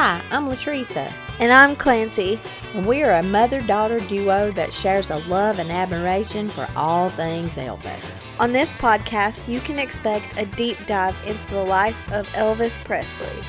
Hi, I'm Latresa, And I'm Clancy. and we are a mother daughter duo that shares a love and admiration for all things Elvis. On this podcast, you can expect a deep dive into the life of Elvis Presley.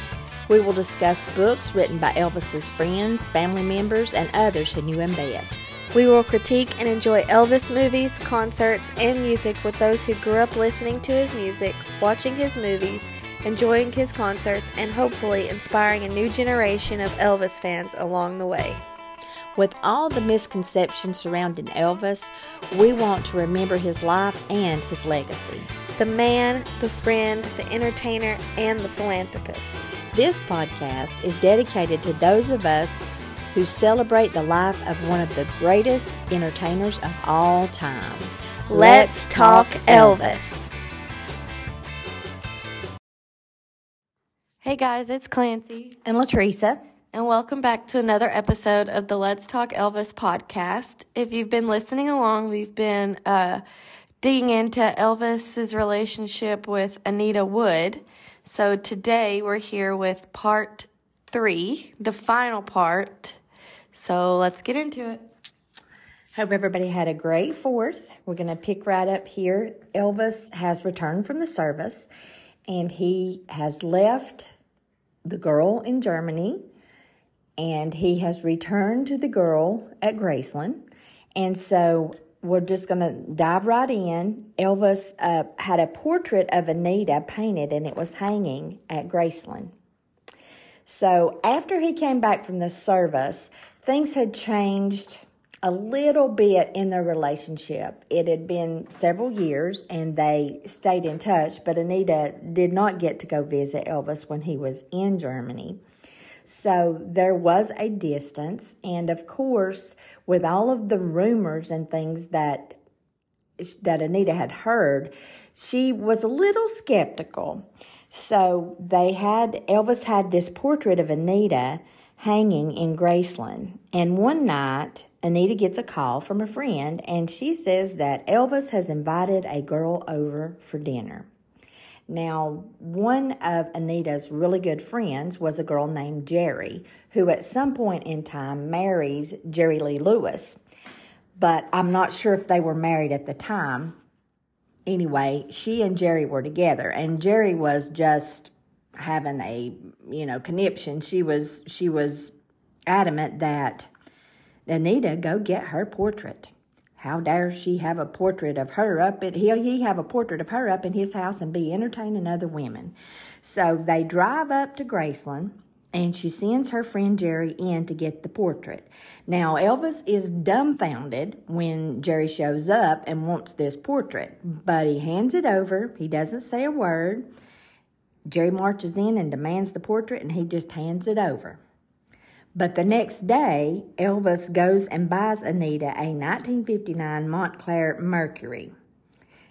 We will discuss books written by Elvis's friends, family members, and others who knew him best. We will critique and enjoy Elvis movies, concerts, and music with those who grew up listening to his music, watching his movies, enjoying his concerts, and hopefully inspiring a new generation of Elvis fans along the way. With all the misconceptions surrounding Elvis, we want to remember his life and his legacy. The man, the friend, the entertainer, and the philanthropist. This podcast is dedicated to those of us who celebrate the life of one of the greatest entertainers of all times. Let's talk Elvis. Hey guys, it's Clancy, And Latresa. and welcome back to another episode of the Let's Talk Elvis podcast. If you've been listening along, we've been uh, digging into Elvis's relationship with Anita Wood. So today we're here with part three, the final part. So let's get into it. Hope everybody had a great fourth. We're going to pick right up here. Elvis has returned from the service and he has left the girl in Germany and he has returned to the girl at Graceland. And so we're just going to dive right in. Elvis uh, had a portrait of Anita painted and it was hanging at Graceland. So after he came back from the service, things had changed a little bit in their relationship. It had been several years and they stayed in touch, but Anita did not get to go visit Elvis when he was in Germany. So there was a distance, and of course, with all of the rumors and things that that Anita had heard, she was a little skeptical. So they had Elvis had this portrait of Anita hanging in Graceland. And one night, Anita gets a call from a friend and she says that Elvis has invited a girl over for dinner. Now, one of Anita's really good friends was a girl named Jerry, who at some point in time marries Jerry Lee Lewis. But I'm not sure if they were married at the time. Anyway, she and Jerry were together, and Jerry was just having a you know conniption. She was she was adamant that Anita go get her portrait. How dare she have a portrait of her up at he'll he have a portrait of her up in his house and be entertaining other women. So they drive up to Graceland and she sends her friend Jerry in to get the portrait. Now Elvis is dumbfounded when Jerry shows up and wants this portrait, but he hands it over. He doesn't say a word. Jerry marches in and demands the portrait and he just hands it over. But the next day, Elvis goes and buys Anita a 1959 Montclair Mercury.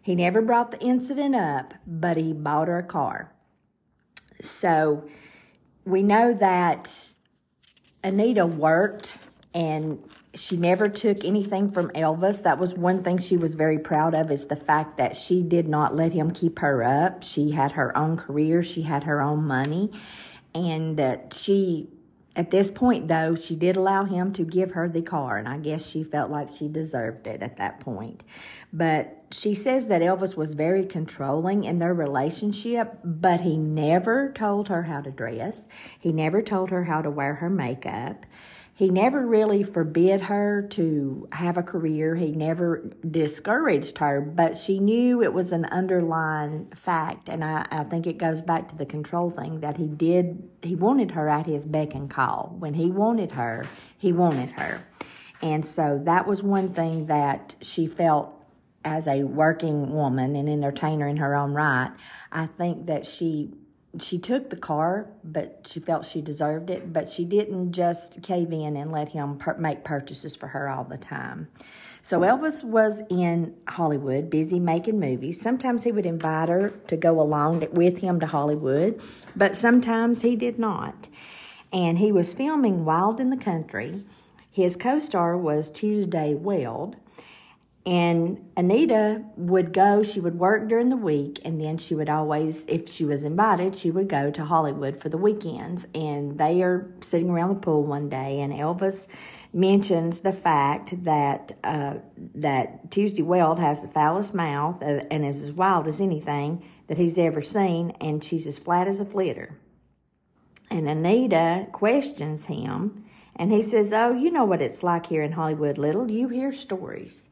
He never brought the incident up, but he bought her a car. So we know that Anita worked and she never took anything from Elvis. That was one thing she was very proud of is the fact that she did not let him keep her up. She had her own career, she had her own money, and uh, she at this point, though, she did allow him to give her the car, and I guess she felt like she deserved it at that point. But she says that Elvis was very controlling in their relationship, but he never told her how to dress. He never told her how to wear her makeup. He never really forbid her to have a career. He never discouraged her, but she knew it was an underlying fact. And I, I think it goes back to the control thing that he did, he wanted her at his beck and call. When he wanted her, he wanted her. And so that was one thing that she felt as a working woman and entertainer in her own right. I think that she she took the car, but she felt she deserved it. But she didn't just cave in and let him per- make purchases for her all the time. So Elvis was in Hollywood, busy making movies. Sometimes he would invite her to go along with him to Hollywood, but sometimes he did not. And he was filming Wild in the Country. His co star was Tuesday Weld. And Anita would go, she would work during the week, and then she would always, if she was invited, she would go to Hollywood for the weekends. And they are sitting around the pool one day, and Elvis mentions the fact that uh, that Tuesday Weld has the foulest mouth uh, and is as wild as anything that he's ever seen, and she's as flat as a flitter. And Anita questions him, and he says, Oh, you know what it's like here in Hollywood, little. You hear stories.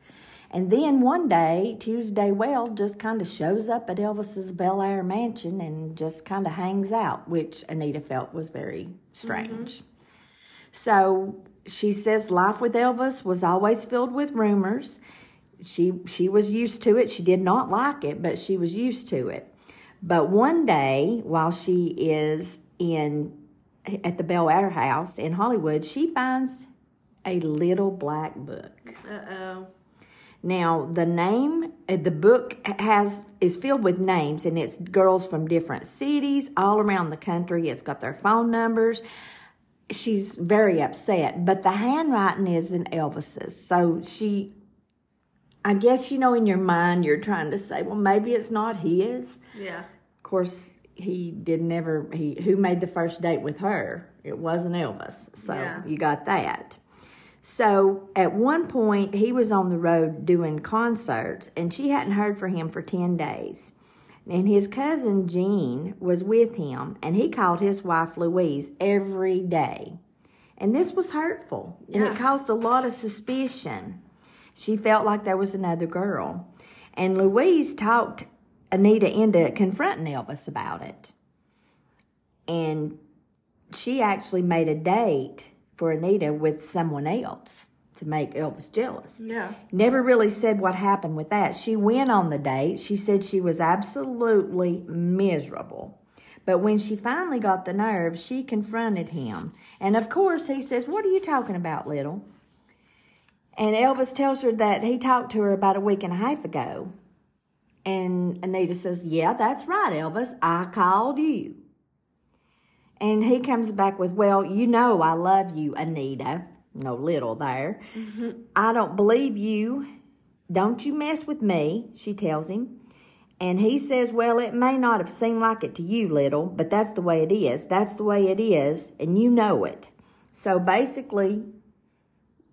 And then one day, Tuesday Weld just kind of shows up at Elvis's Bel Air mansion and just kind of hangs out, which Anita felt was very strange. Mm-hmm. So she says life with Elvis was always filled with rumors. She she was used to it. She did not like it, but she was used to it. But one day, while she is in at the Bel Air house in Hollywood, she finds a little black book. Uh oh. Now the name uh, the book has is filled with names and it's girls from different cities all around the country. It's got their phone numbers. She's very upset, but the handwriting is in Elvis's. So she I guess you know in your mind you're trying to say, well maybe it's not his. Yeah. Of course he did never he who made the first date with her it wasn't elvis so Yeah. you got that so at one point he was on the road doing concerts and she hadn't heard from him for 10 days and his cousin Gene was with him and he called his wife louise every day and this was hurtful and Yeah. it caused a lot of suspicion she felt like there was another girl. And Louise talked Anita into confronting Elvis about it. And she actually made a date for Anita with someone else to make Elvis jealous. Yeah. Never really said what happened with that. She went on the date. She said she was absolutely miserable. But when she finally got the nerve, she confronted him. And of course, he says, What are you talking about, little? And Elvis tells her that he talked to her about a week and a half ago. And Anita says, Yeah, that's right, Elvis. I called you. And he comes back with, Well, you know I love you, Anita. No little there. Mm-hmm. I don't believe you. Don't you mess with me, she tells him. And he says, Well, it may not have seemed like it to you, little, but that's the way it is. That's the way it is, and you know it. So basically,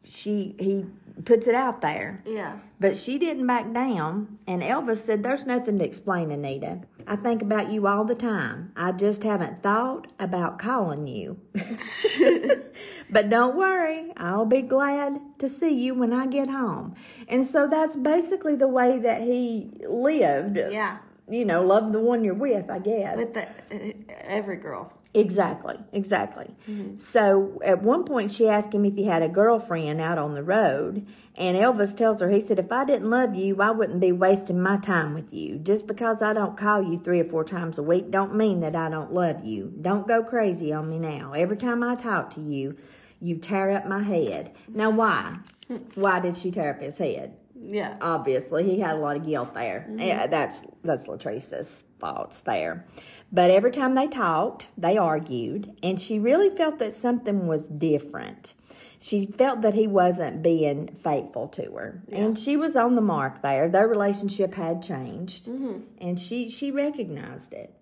she he puts it out there. Yeah. But she didn't back down, and Elvis said, There's nothing to explain, Anita. I think about you all the time. I just haven't thought about calling you. but don't worry, I'll be glad to see you when I get home. And so that's basically the way that he lived. Yeah. You know, love the one you're with, I guess. With the, uh, every girl. Exactly, exactly. Mm-hmm. So at one point, she asked him if he had a girlfriend out on the road, and Elvis tells her, he said, If I didn't love you, I wouldn't be wasting my time with you. Just because I don't call you three or four times a week don't mean that I don't love you. Don't go crazy on me now. Every time I talk to you, you tear up my head. Now, why? Hmm. why did she tear up his head? Yeah. obviously he had a lot of guilt there. Mm-hmm. Yeah, that's that's latrice's thoughts there. But every time they talked they argued and she really felt that something was different. She felt that he wasn't being faithful to her. And she was on the mark there. Their relationship had changed mm-hmm. and she she recognized it.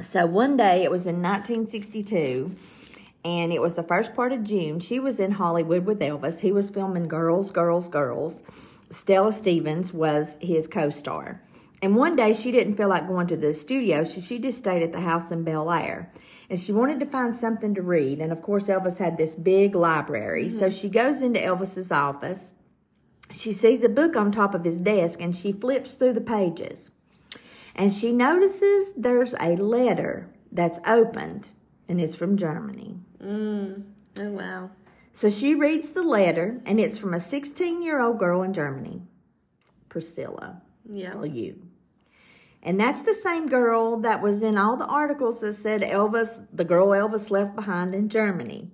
So one day it was in 1962 and it was the first part of June. She was in Hollywood with Elvis. He was filming Girls, Girls, Girls. Stella Stevens was his co star. And one day she didn't feel like going to the studio, so she just stayed at the house in Bel Air. And she wanted to find something to read. And of course, Elvis had this big library. So mm-hmm. she goes into Elvis's office. She sees a book on top of his desk and she flips through the pages. And she notices there's a letter that's opened and it's from Germany. Mm. Oh, wow. So she reads the letter, and it's from a 16 year old girl in Germany, Priscilla, Yeah. you. And that's the same girl that was in all the articles that said Elvis, the girl Elvis left behind in Germany.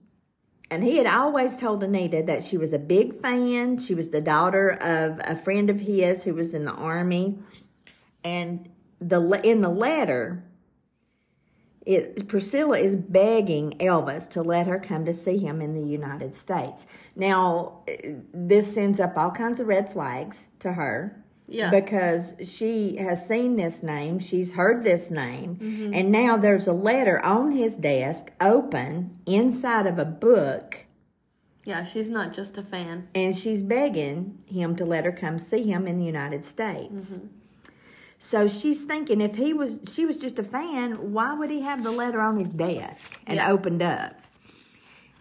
And he had always told Anita that she was a big fan. She was the daughter of a friend of his who was in the army. And the in the letter, it, Priscilla is begging Elvis to let her come to see him in the United States. Now, this sends up all kinds of red flags to her. Yeah. Because she has seen this name, she's heard this name, mm-hmm. and now there's a letter on his desk, open, inside of a book, Yeah, she's not just a fan. and she's begging him to let her come see him in the United States. Mm-hmm. So she's thinking if he was she was just a fan, why would he have the letter on his desk and Yeah. opened up?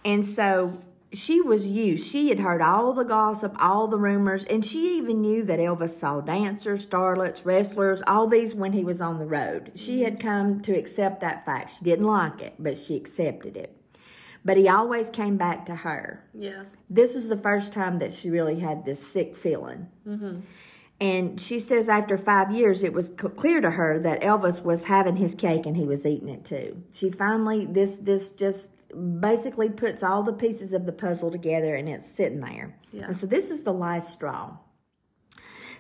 And so she was used. She had heard all the gossip, all the rumors, and she even knew that Elvis saw dancers, starlets, wrestlers, all these when he was on the road. She mm-hmm. had come to accept that fact. She didn't like it, but she accepted it. But he always came back to her Yeah. this was the first time that she really had this sick feeling. Mm-hmm. And she says after five years, it was clear to her that Elvis was having his cake and he was eating it too. She finally, this this just basically puts all the pieces of the puzzle together and it's sitting there. Yeah. And so this is the last straw.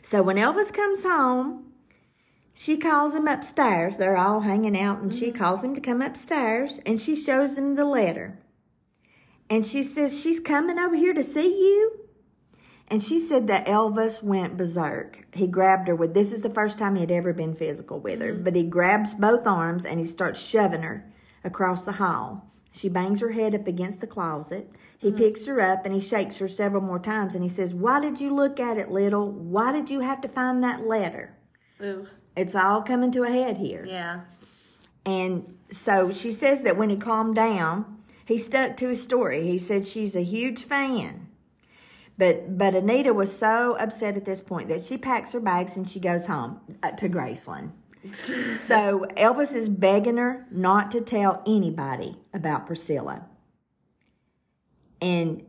So when Elvis comes home, she calls him upstairs. They're all hanging out, and she mm-hmm. calls him to come upstairs, and she shows him the letter. And she says, She's coming over here to see you. And she said that Elvis went berserk. He grabbed her with, this is the first time he had ever been physical with her, mm-hmm. but he grabs both arms and he starts shoving her across the hall. She bangs her head up against the closet. He mm-hmm. picks her up and he shakes her several more times and he says, Why did you look at it, little? Why did you have to find that letter? Ooh. It's all coming to a head here. Yeah. And so she says that when he calmed down, he stuck to his story. He said she's a huge fan. But but Anita was so upset at this point that she packs her bags and she goes home uh, to Graceland. so Elvis is begging her not to tell anybody about Priscilla. And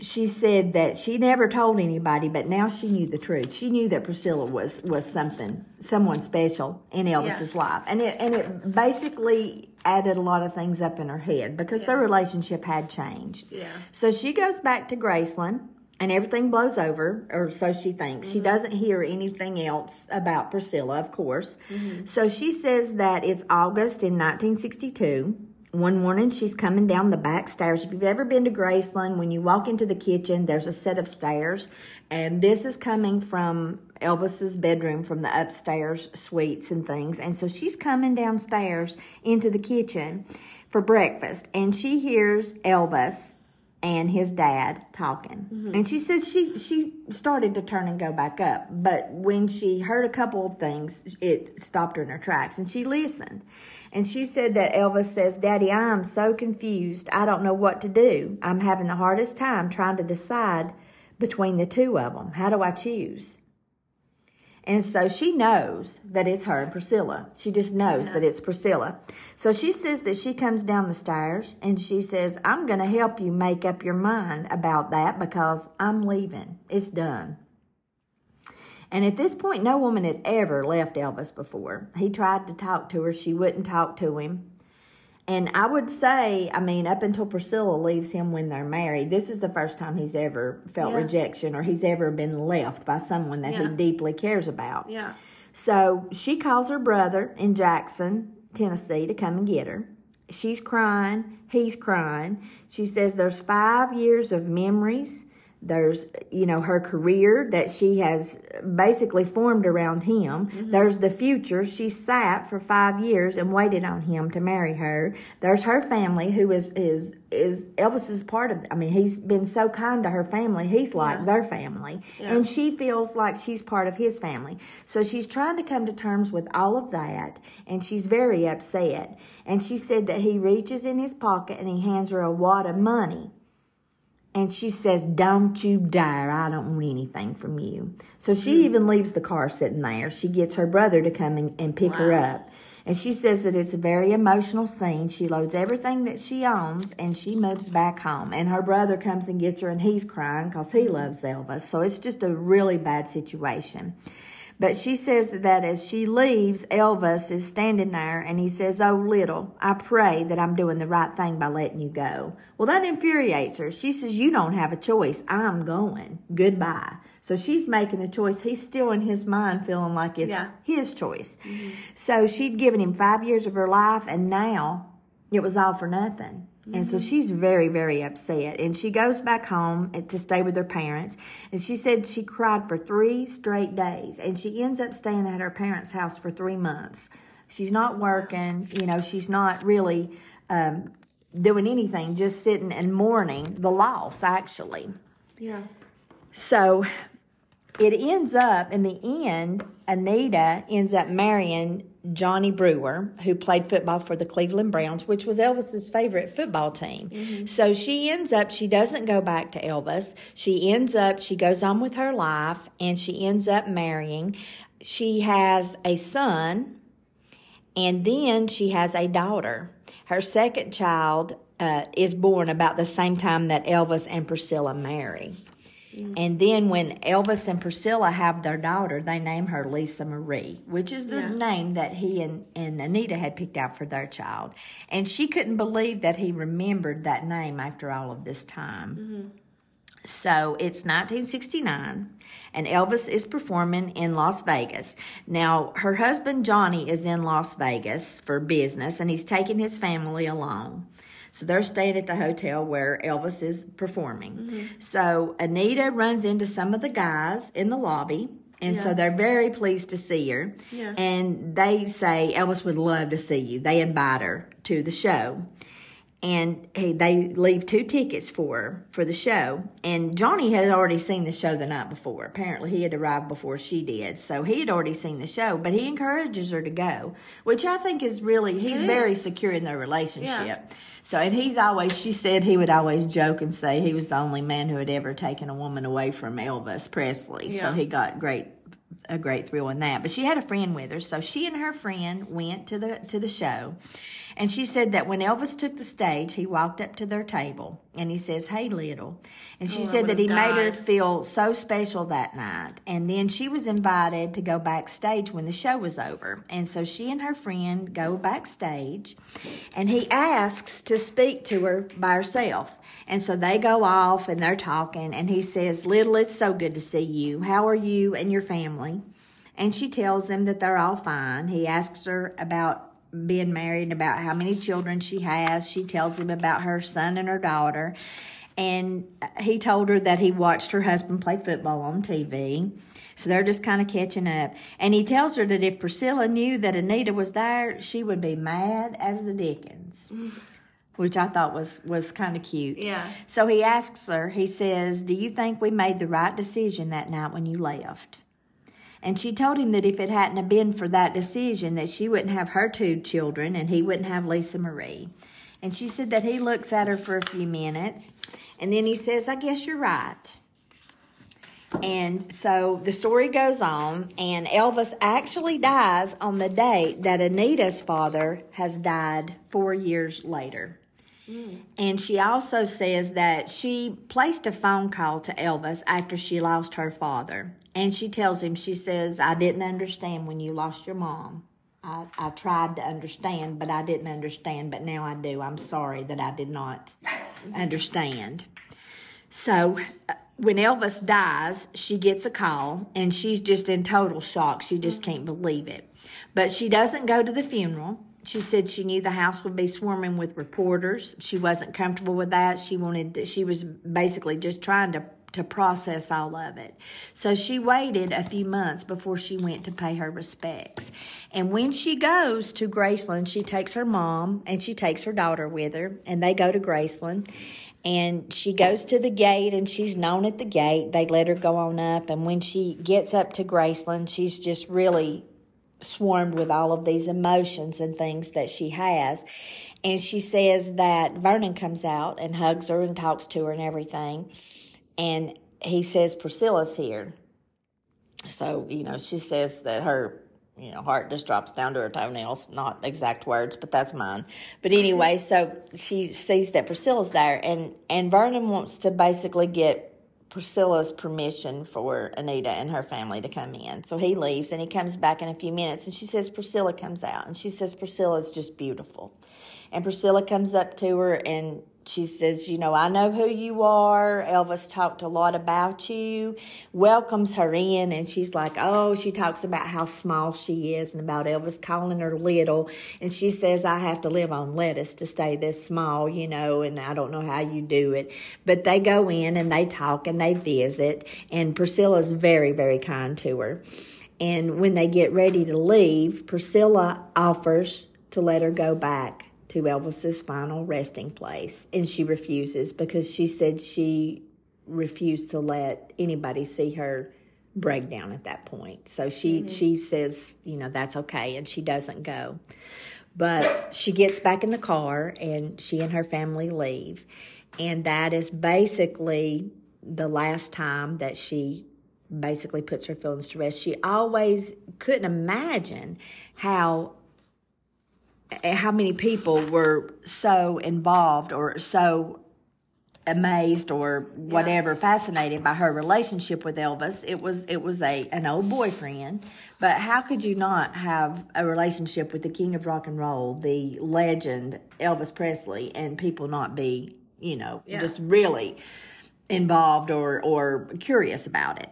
she said that she never told anybody, but now she knew the truth. She knew that Priscilla was was something, someone special in Elvis's life, and it and it basically added a lot of things up in her head because their relationship had changed. Yeah. So she goes back to Graceland, and everything blows over, or so she thinks. She mm-hmm. doesn't hear anything else about Priscilla, of course. Mm-hmm. So she says that it's August in 1962. One morning, she's coming down the back stairs. If you've ever been to Graceland, when you walk into the kitchen, there's a set of stairs, and this is coming from Elvis's bedroom from the upstairs suites and things. And so she's coming downstairs into the kitchen for breakfast, and she hears Elvis and his dad talking. Mm-hmm. And she says she she started to turn and go back up, but when she heard a couple of things, it stopped her in her tracks and she listened. And she said that Elvis says, "Daddy, I am so confused. I don't know what to do. I'm having the hardest time trying to decide between the two of them. How do I choose?" And so she knows that it's her and Priscilla. She just knows that it's Priscilla. So she says that she comes down the stairs and she says, I'm going to help you make up your mind about that because I'm leaving. It's done. And at this point, no woman had ever left Elvis before. He tried to talk to her, she wouldn't talk to him. And I would say, I mean, up until Priscilla leaves him when they're married, this is the first time he's ever felt Yeah. rejection or he's ever been left by someone that he deeply cares about. Yeah. So she calls her brother in Jackson, Tennessee, to come and get her. She's crying. He's crying. She says there's five years of memories. There's, you know, her career that she has basically formed around him. Mm-hmm. There's the future. She sat for five years and waited on him to marry her. There's her family, who is is is Elvis is part of. I mean, he's been so kind to her family. He's like their family, and she feels like she's part of his family. So she's trying to come to terms with all of that, and she's very upset. And she said that he reaches in his pocket and he hands her a wad of money. And she says, Don't you dare. I don't want anything from you. So she hmm. even leaves the car sitting there. She gets her brother to come and, and pick her up. And she says that it's a very emotional scene. She loads everything that she owns and she moves back home. And her brother comes and gets her and he's crying because he hmm. loves Elvis. So it's just a really bad situation. But she says that as she leaves, Elvis is standing there and he says, Oh, little, I pray that I'm doing the right thing by letting you go. Well, that infuriates her. She says, You don't have a choice. I'm going. Goodbye. So she's making the choice. He's still in his mind feeling like it's Yeah. his choice. Mm-hmm. So she'd given him five years of her life and now it was all for nothing. And so she's very, very upset. And she goes back home to stay with her parents. And she said she cried for three straight days. And she ends up staying at her parents' house for three months. She's not working, you know, she's not really um, doing anything, just sitting and mourning the loss, actually. Yeah. So it ends up in the end, Anita ends up marrying Johnny Brewer, who played football for the Cleveland Browns, which was Elvis's favorite football team. So she ends up, she doesn't go back to Elvis. She ends up, she goes on with her life and she ends up marrying. She has a son and then she has a daughter. Her second child uh, is born about the same time that Elvis and Priscilla marry. Mm-hmm. And then when Elvis and Priscilla have their daughter, they name her Lisa Marie, which is the Yeah. name that he and, and Anita had picked out for their child. And she couldn't believe that he remembered that name after all of this time. Mm-hmm. So it's 1969, and Elvis is performing in Las Vegas. Now, her husband Johnny is in Las Vegas for business, and he's taking his family along. So they're staying at the hotel where Elvis is performing. Mm-hmm. So Anita runs into some of the guys in the lobby. And so they're very pleased to see her. Yeah. And they say, Elvis would love to see you. They invite her to the show and he, they leave two tickets for her for the show. And Johnny had already seen the show the night before. Apparently, he had arrived before she did, so he had already seen the show. But he encourages her to go, which I think is really he's very secure in their relationship. Yeah. So, and he's always she said he would always joke and say he was the only man who had ever taken a woman away from Elvis Presley. So he got great a great thrill in that. But she had a friend with her, so she and her friend went to the to the show. And she said that when Elvis took the stage, he walked up to their table and he says, "Hey, little," and she Oh, said that he made her feel so special that night. And then she was invited to go backstage when the show was over. And so she and her friend go backstage, and he asks to speak to her by herself. And so they go off and they're talking, and he says, "Little, it's so good to see you. How are you and your family?" And she tells him that they're all fine. He asks her about being married and about how many children she has. She tells him about her son and her daughter. And he told her that he watched her husband play football on TV. So they're just kind of catching up. And he tells her that if Priscilla knew that Anita was there, she would be mad as the dickens. Mm-hmm. Which I thought was, was kind of cute. Yeah. So he asks her, he says, Do you think we made the right decision that night when you left? And she told him that if it hadn't have been for that decision, that she wouldn't have her two children and he wouldn't have Lisa Marie. And she said that he looks at her for a few minutes and then he says, I guess you're right. And so the story goes on, and Elvis actually dies on the date that Anita's father has died four years later. And she also says that she placed a phone call to Elvis after she lost her father. And she tells him, she says, I didn't understand when you lost your mom. I, I tried to understand, but I didn't understand, but now I do. I'm sorry that I did not understand. So uh, when Elvis dies, she gets a call and she's just in total shock. She just can't believe it. But she doesn't go to the funeral. She said she knew the house would be swarming with reporters. She wasn't comfortable with that. She wanted she was basically just trying to to process all of it. So she waited a few months before she went to pay her respects. And when she goes to Graceland, she takes her mom and she takes her daughter with her and they go to Graceland and she goes to the gate and she's known at the gate. They let her go on up and when she gets up to Graceland, she's just really swarmed with all of these emotions and things that she has. And she says that Vernon comes out and hugs her and talks to her and everything. And he says, Priscilla's here. So, you know, she says that her, you know, heart just drops down to her toenails. Not exact words, but that's mine. But anyway, so she sees that Priscilla's there and, and Vernon wants to basically get Priscilla's permission for Anita and her family to come in. So he leaves and he comes back in a few minutes and she says Priscilla comes out and she says Priscilla's just beautiful. And Priscilla comes up to her and she says, You know, I know who you are. Elvis talked a lot about you, welcomes her in, and she's like, Oh, she talks about how small she is and about Elvis calling her little. And she says, I have to live on lettuce to stay this small, you know, and I don't know how you do it. But they go in and they talk and they visit, and Priscilla's very, very kind to her. And when they get ready to leave, Priscilla offers to let her go back to Elvis's final resting place, and she refuses because she said she refused to let anybody see her break down at that point. So she mm-hmm. she says, you know, that's okay, and she doesn't go. But she gets back in the car, and she and her family leave, and that is basically the last time that she basically puts her feelings to rest. She always couldn't imagine how how many people were so involved or so amazed or whatever yeah. fascinated by her relationship with Elvis it was it was a an old boyfriend but how could you not have a relationship with the king of rock and roll the legend Elvis Presley and people not be you know yeah. just really involved or or curious about it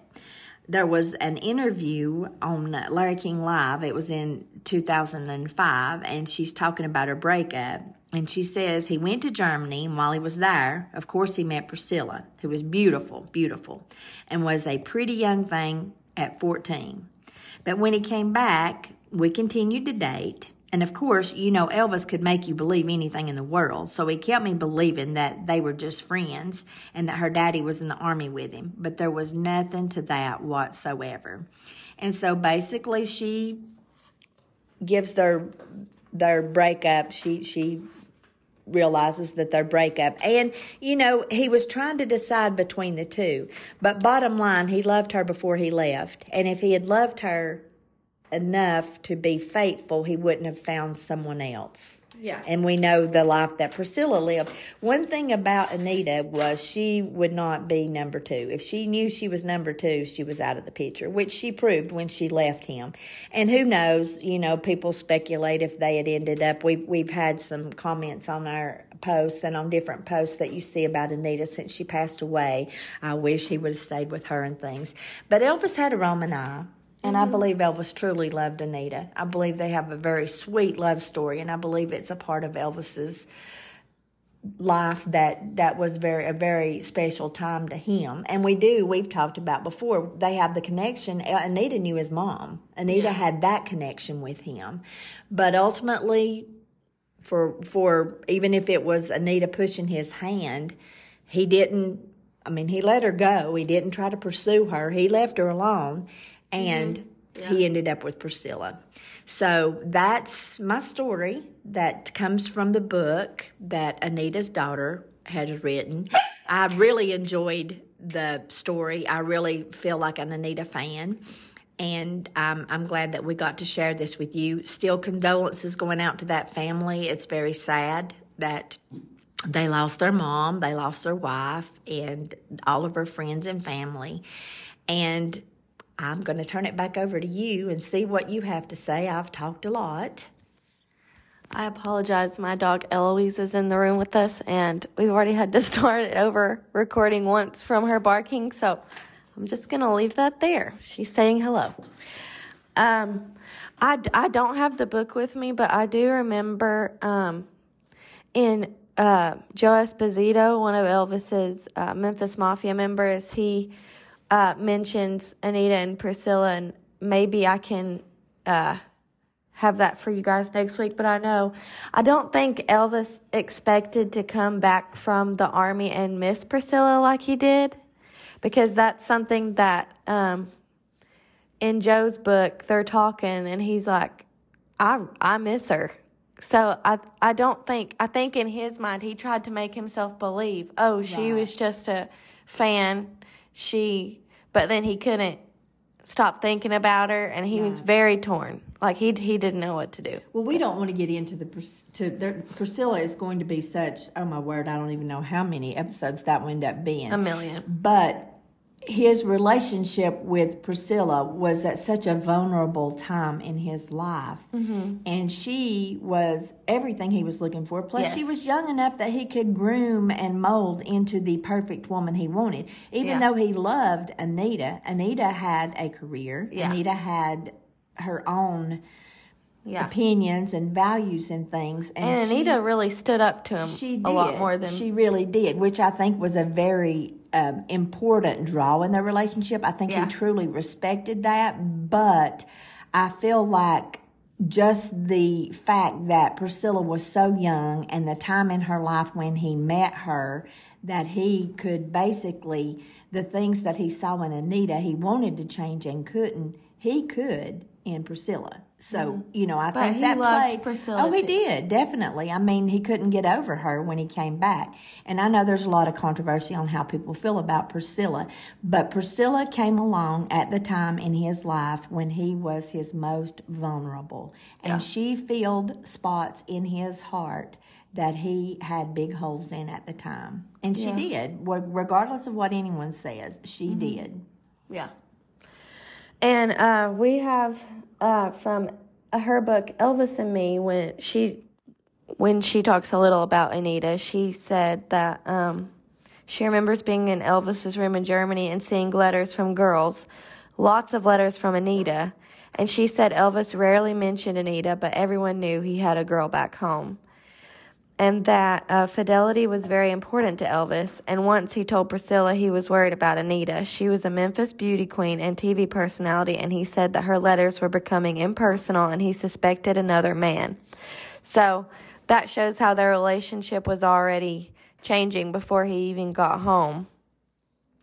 there was an interview on Larry King Live. It was in 2005, and she's talking about her breakup. And she says he went to Germany, and while he was there, of course, he met Priscilla, who was beautiful, beautiful, and was a pretty young thing at 14. But when he came back, we continued to date. And of course, you know, Elvis could make you believe anything in the world. So he kept me believing that they were just friends and that her daddy was in the army with him. But there was nothing to that whatsoever. And so basically, she gives their their breakup. She she realizes that their breakup. And, you know, he was trying to decide between the two. But bottom line, he loved her before he left. And if he had loved her enough to be faithful, he wouldn't have found someone else. Yeah. And we know the life that Priscilla lived. One thing about Anita was she would not be number two. If she knew she was number two, she was out of the picture, which she proved when she left him. And who knows, you know, people speculate if they had ended up. We've, we've had some comments on our posts and on different posts that you see about Anita since she passed away. I wish he would have stayed with her and things. But Elvis had a Roman eye. And. I believe Elvis truly loved Anita. I believe they have a very sweet love story, and I believe it's a part of Elvis's life that that was very a very special time to him. And we do we've talked about before. They have the connection. Anita knew his mom. Anita yeah. had that connection with him, but ultimately, for for even if it was Anita pushing his hand, he didn't. I mean, he let her go. He didn't try to pursue her. He left her alone and mm-hmm. yeah. he ended up with Priscilla. So that's my story that comes from the book that Anita's daughter had written. I really enjoyed the story. I really feel like an Anita fan. And um, I'm glad that we got to share this with you. Still, condolences going out to that family. It's very sad that they lost their mom, they lost their wife, and all of her friends and family. And I'm going to turn it back over to you and see what you have to say. I've talked a lot. I apologize. My dog Eloise is in the room with us, and we've already had to start it over recording once from her barking. So I'm just going to leave that there. She's saying hello. Um, I, I don't have the book with me, but I do remember um, in uh, Joe Esposito, one of Elvis's uh, Memphis Mafia members, he uh, mentions Anita and Priscilla, and maybe I can uh, have that for you guys next week. But I know I don't think Elvis expected to come back from the army and miss Priscilla like he did, because that's something that um, in Joe's book they're talking, and he's like, "I I miss her." So I I don't think I think in his mind he tried to make himself believe, oh, she right. was just a fan she, but then he couldn't stop thinking about her, and he yeah. was very torn. Like he he didn't know what to do. Well, we don't want to get into the to there, Priscilla is going to be such. Oh my word, I don't even know how many episodes that will end up being. A million. But his relationship with Priscilla was at such a vulnerable time in his life. Mm-hmm. And she was everything he was looking for. Plus, she was young enough that he could groom and mold into the perfect woman he wanted. Even Yeah. though he loved Anita, Anita had a career, Yeah. Anita had her own Yeah. opinions and values and things. And, And she- Anita really stood up to him she did. a lot more than she really did, which I think was a very um, important draw in their relationship. I think Yeah. he truly respected that, but I feel like just the fact that Priscilla was so young and the time in her life when he met her that he could basically the things that he saw in Anita he wanted to change and couldn't he could in Priscilla so you know I. But think he that loved played. Priscilla oh he too. did definitely. I mean he couldn't get over her when he came back. And I know there's a lot of controversy on how people feel about Priscilla but Priscilla came along at the time in his life when he was his most vulnerable. And she filled spots in his heart that he had big holes in at the time. And she did. Regardless of what anyone says she Mm-hmm. did. Yeah. And uh, we have uh, from uh, her book Elvis and Me when she when she talks a little about Anita, she said that um, she remembers being in Elvis's room in Germany and seeing letters from girls, lots of letters from Anita. And she said Elvis rarely mentioned Anita, but everyone knew he had a girl back home and that uh, fidelity was very important to Elvis. And once he told Priscilla he was worried about Anita. She was a Memphis beauty queen and TV personality, and he said that her letters were becoming impersonal and he suspected another man. So that shows how their relationship was already changing before he even got home.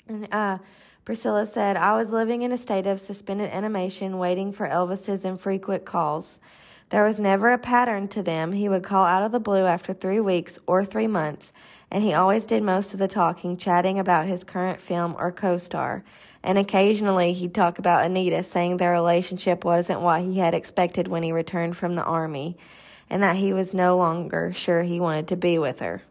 And uh, Priscilla said, I was living in a state of suspended animation, waiting for Elvis's infrequent calls. There was never a pattern to them. He would call out of the blue after three weeks or three months, and he always did most of the talking, chatting about his current film or co star. And occasionally he'd talk about Anita, saying their relationship wasn't what he had expected when he returned from the army, and that he was no longer sure he wanted to be with her.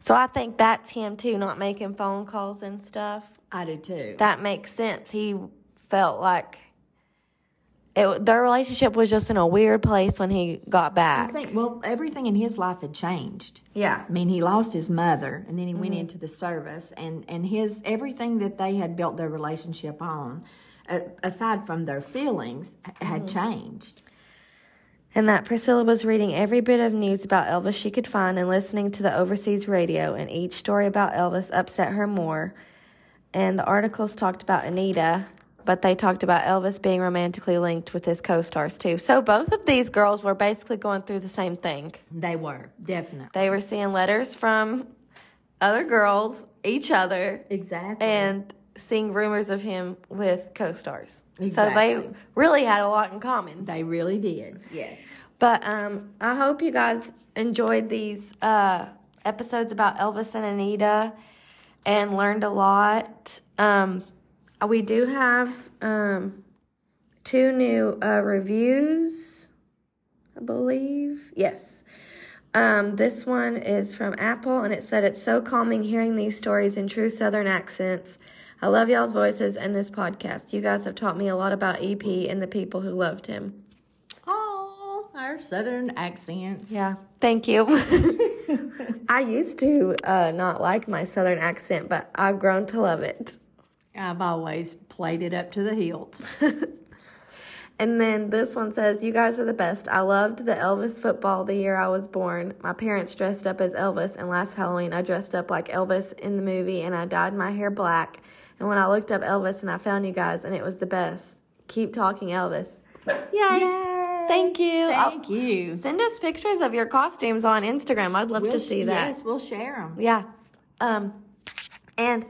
So I think that's him too, not making phone calls and stuff. I do too That makes sense. He felt like it, their relationship was just in a weird place when he got back. I think well everything in his life had changed Yeah. I mean, he lost his mother, and then he went Mm-hmm. into the service, and and his everything that they had built their relationship on, uh, aside from their feelings, had Mm-hmm. changed. And that Priscilla was reading every bit of news about Elvis she could find and listening to the overseas radio, and each story about Elvis upset her more. And the articles talked about Anita, but they talked about Elvis being romantically linked with his co stars too. So both of these girls were basically going through the same thing. They were definitely They were seeing letters from other girls, each other, exactly. and seeing rumors of him with co stars. Exactly. So they really had a lot in common. they really did. Yes. But um, I hope you guys enjoyed these uh, episodes about Elvis and Anita and learned a lot. Um, we do have um, two new uh, reviews, I believe. Yes. Um, this one is from Apple, and it said it's so calming hearing these stories in true Southern accents. I love y'all's voices and this podcast. You guys have taught me a lot about EP and the people who loved him. Oh, our southern accents. Yeah, thank you. I used to uh, not like my southern accent, but I've grown to love it. I've always played it up to the hilt. And then this one says, You guys are the best. I loved the Elvis football the year I was born. My parents dressed up as Elvis, and last Halloween I dressed up like Elvis in the movie and I dyed my hair black. And when I looked up Elvis and I found you guys, and it was the best. Keep talking Elvis. Yay! Thank you. Thank I'll- you. Send us pictures of your costumes on Instagram. I'd love to We'll- see that. Yes, we'll share them. Yeah. Um, and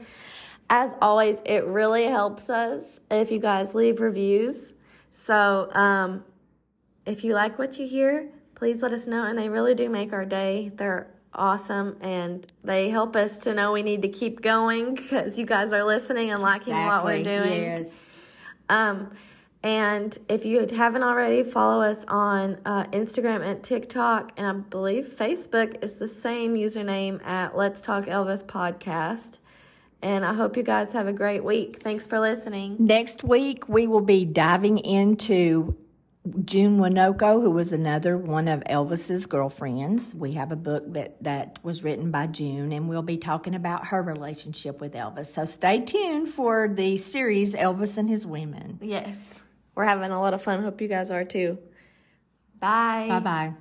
as always, it really helps us if you guys leave reviews. So um, if you like what you hear, please let us know. And they really do make our day. They're awesome and they help us to know we need to keep going because you guys are listening and liking what we're doing. Yes. Um, and if you haven't already, follow us on uh, Instagram and TikTok, and I believe Facebook is the same username at Let's Talk Elvis Podcast. And I hope you guys have a great week. Thanks for listening. Next week, we will be diving into June Juanico, who was another one of Elvis's girlfriends. We have a book that, that was written by June, and we'll be talking about her relationship with Elvis. So stay tuned for the series Elvis and His Women. Yes. We're having a lot of fun. Hope you guys are too. Bye. Bye bye.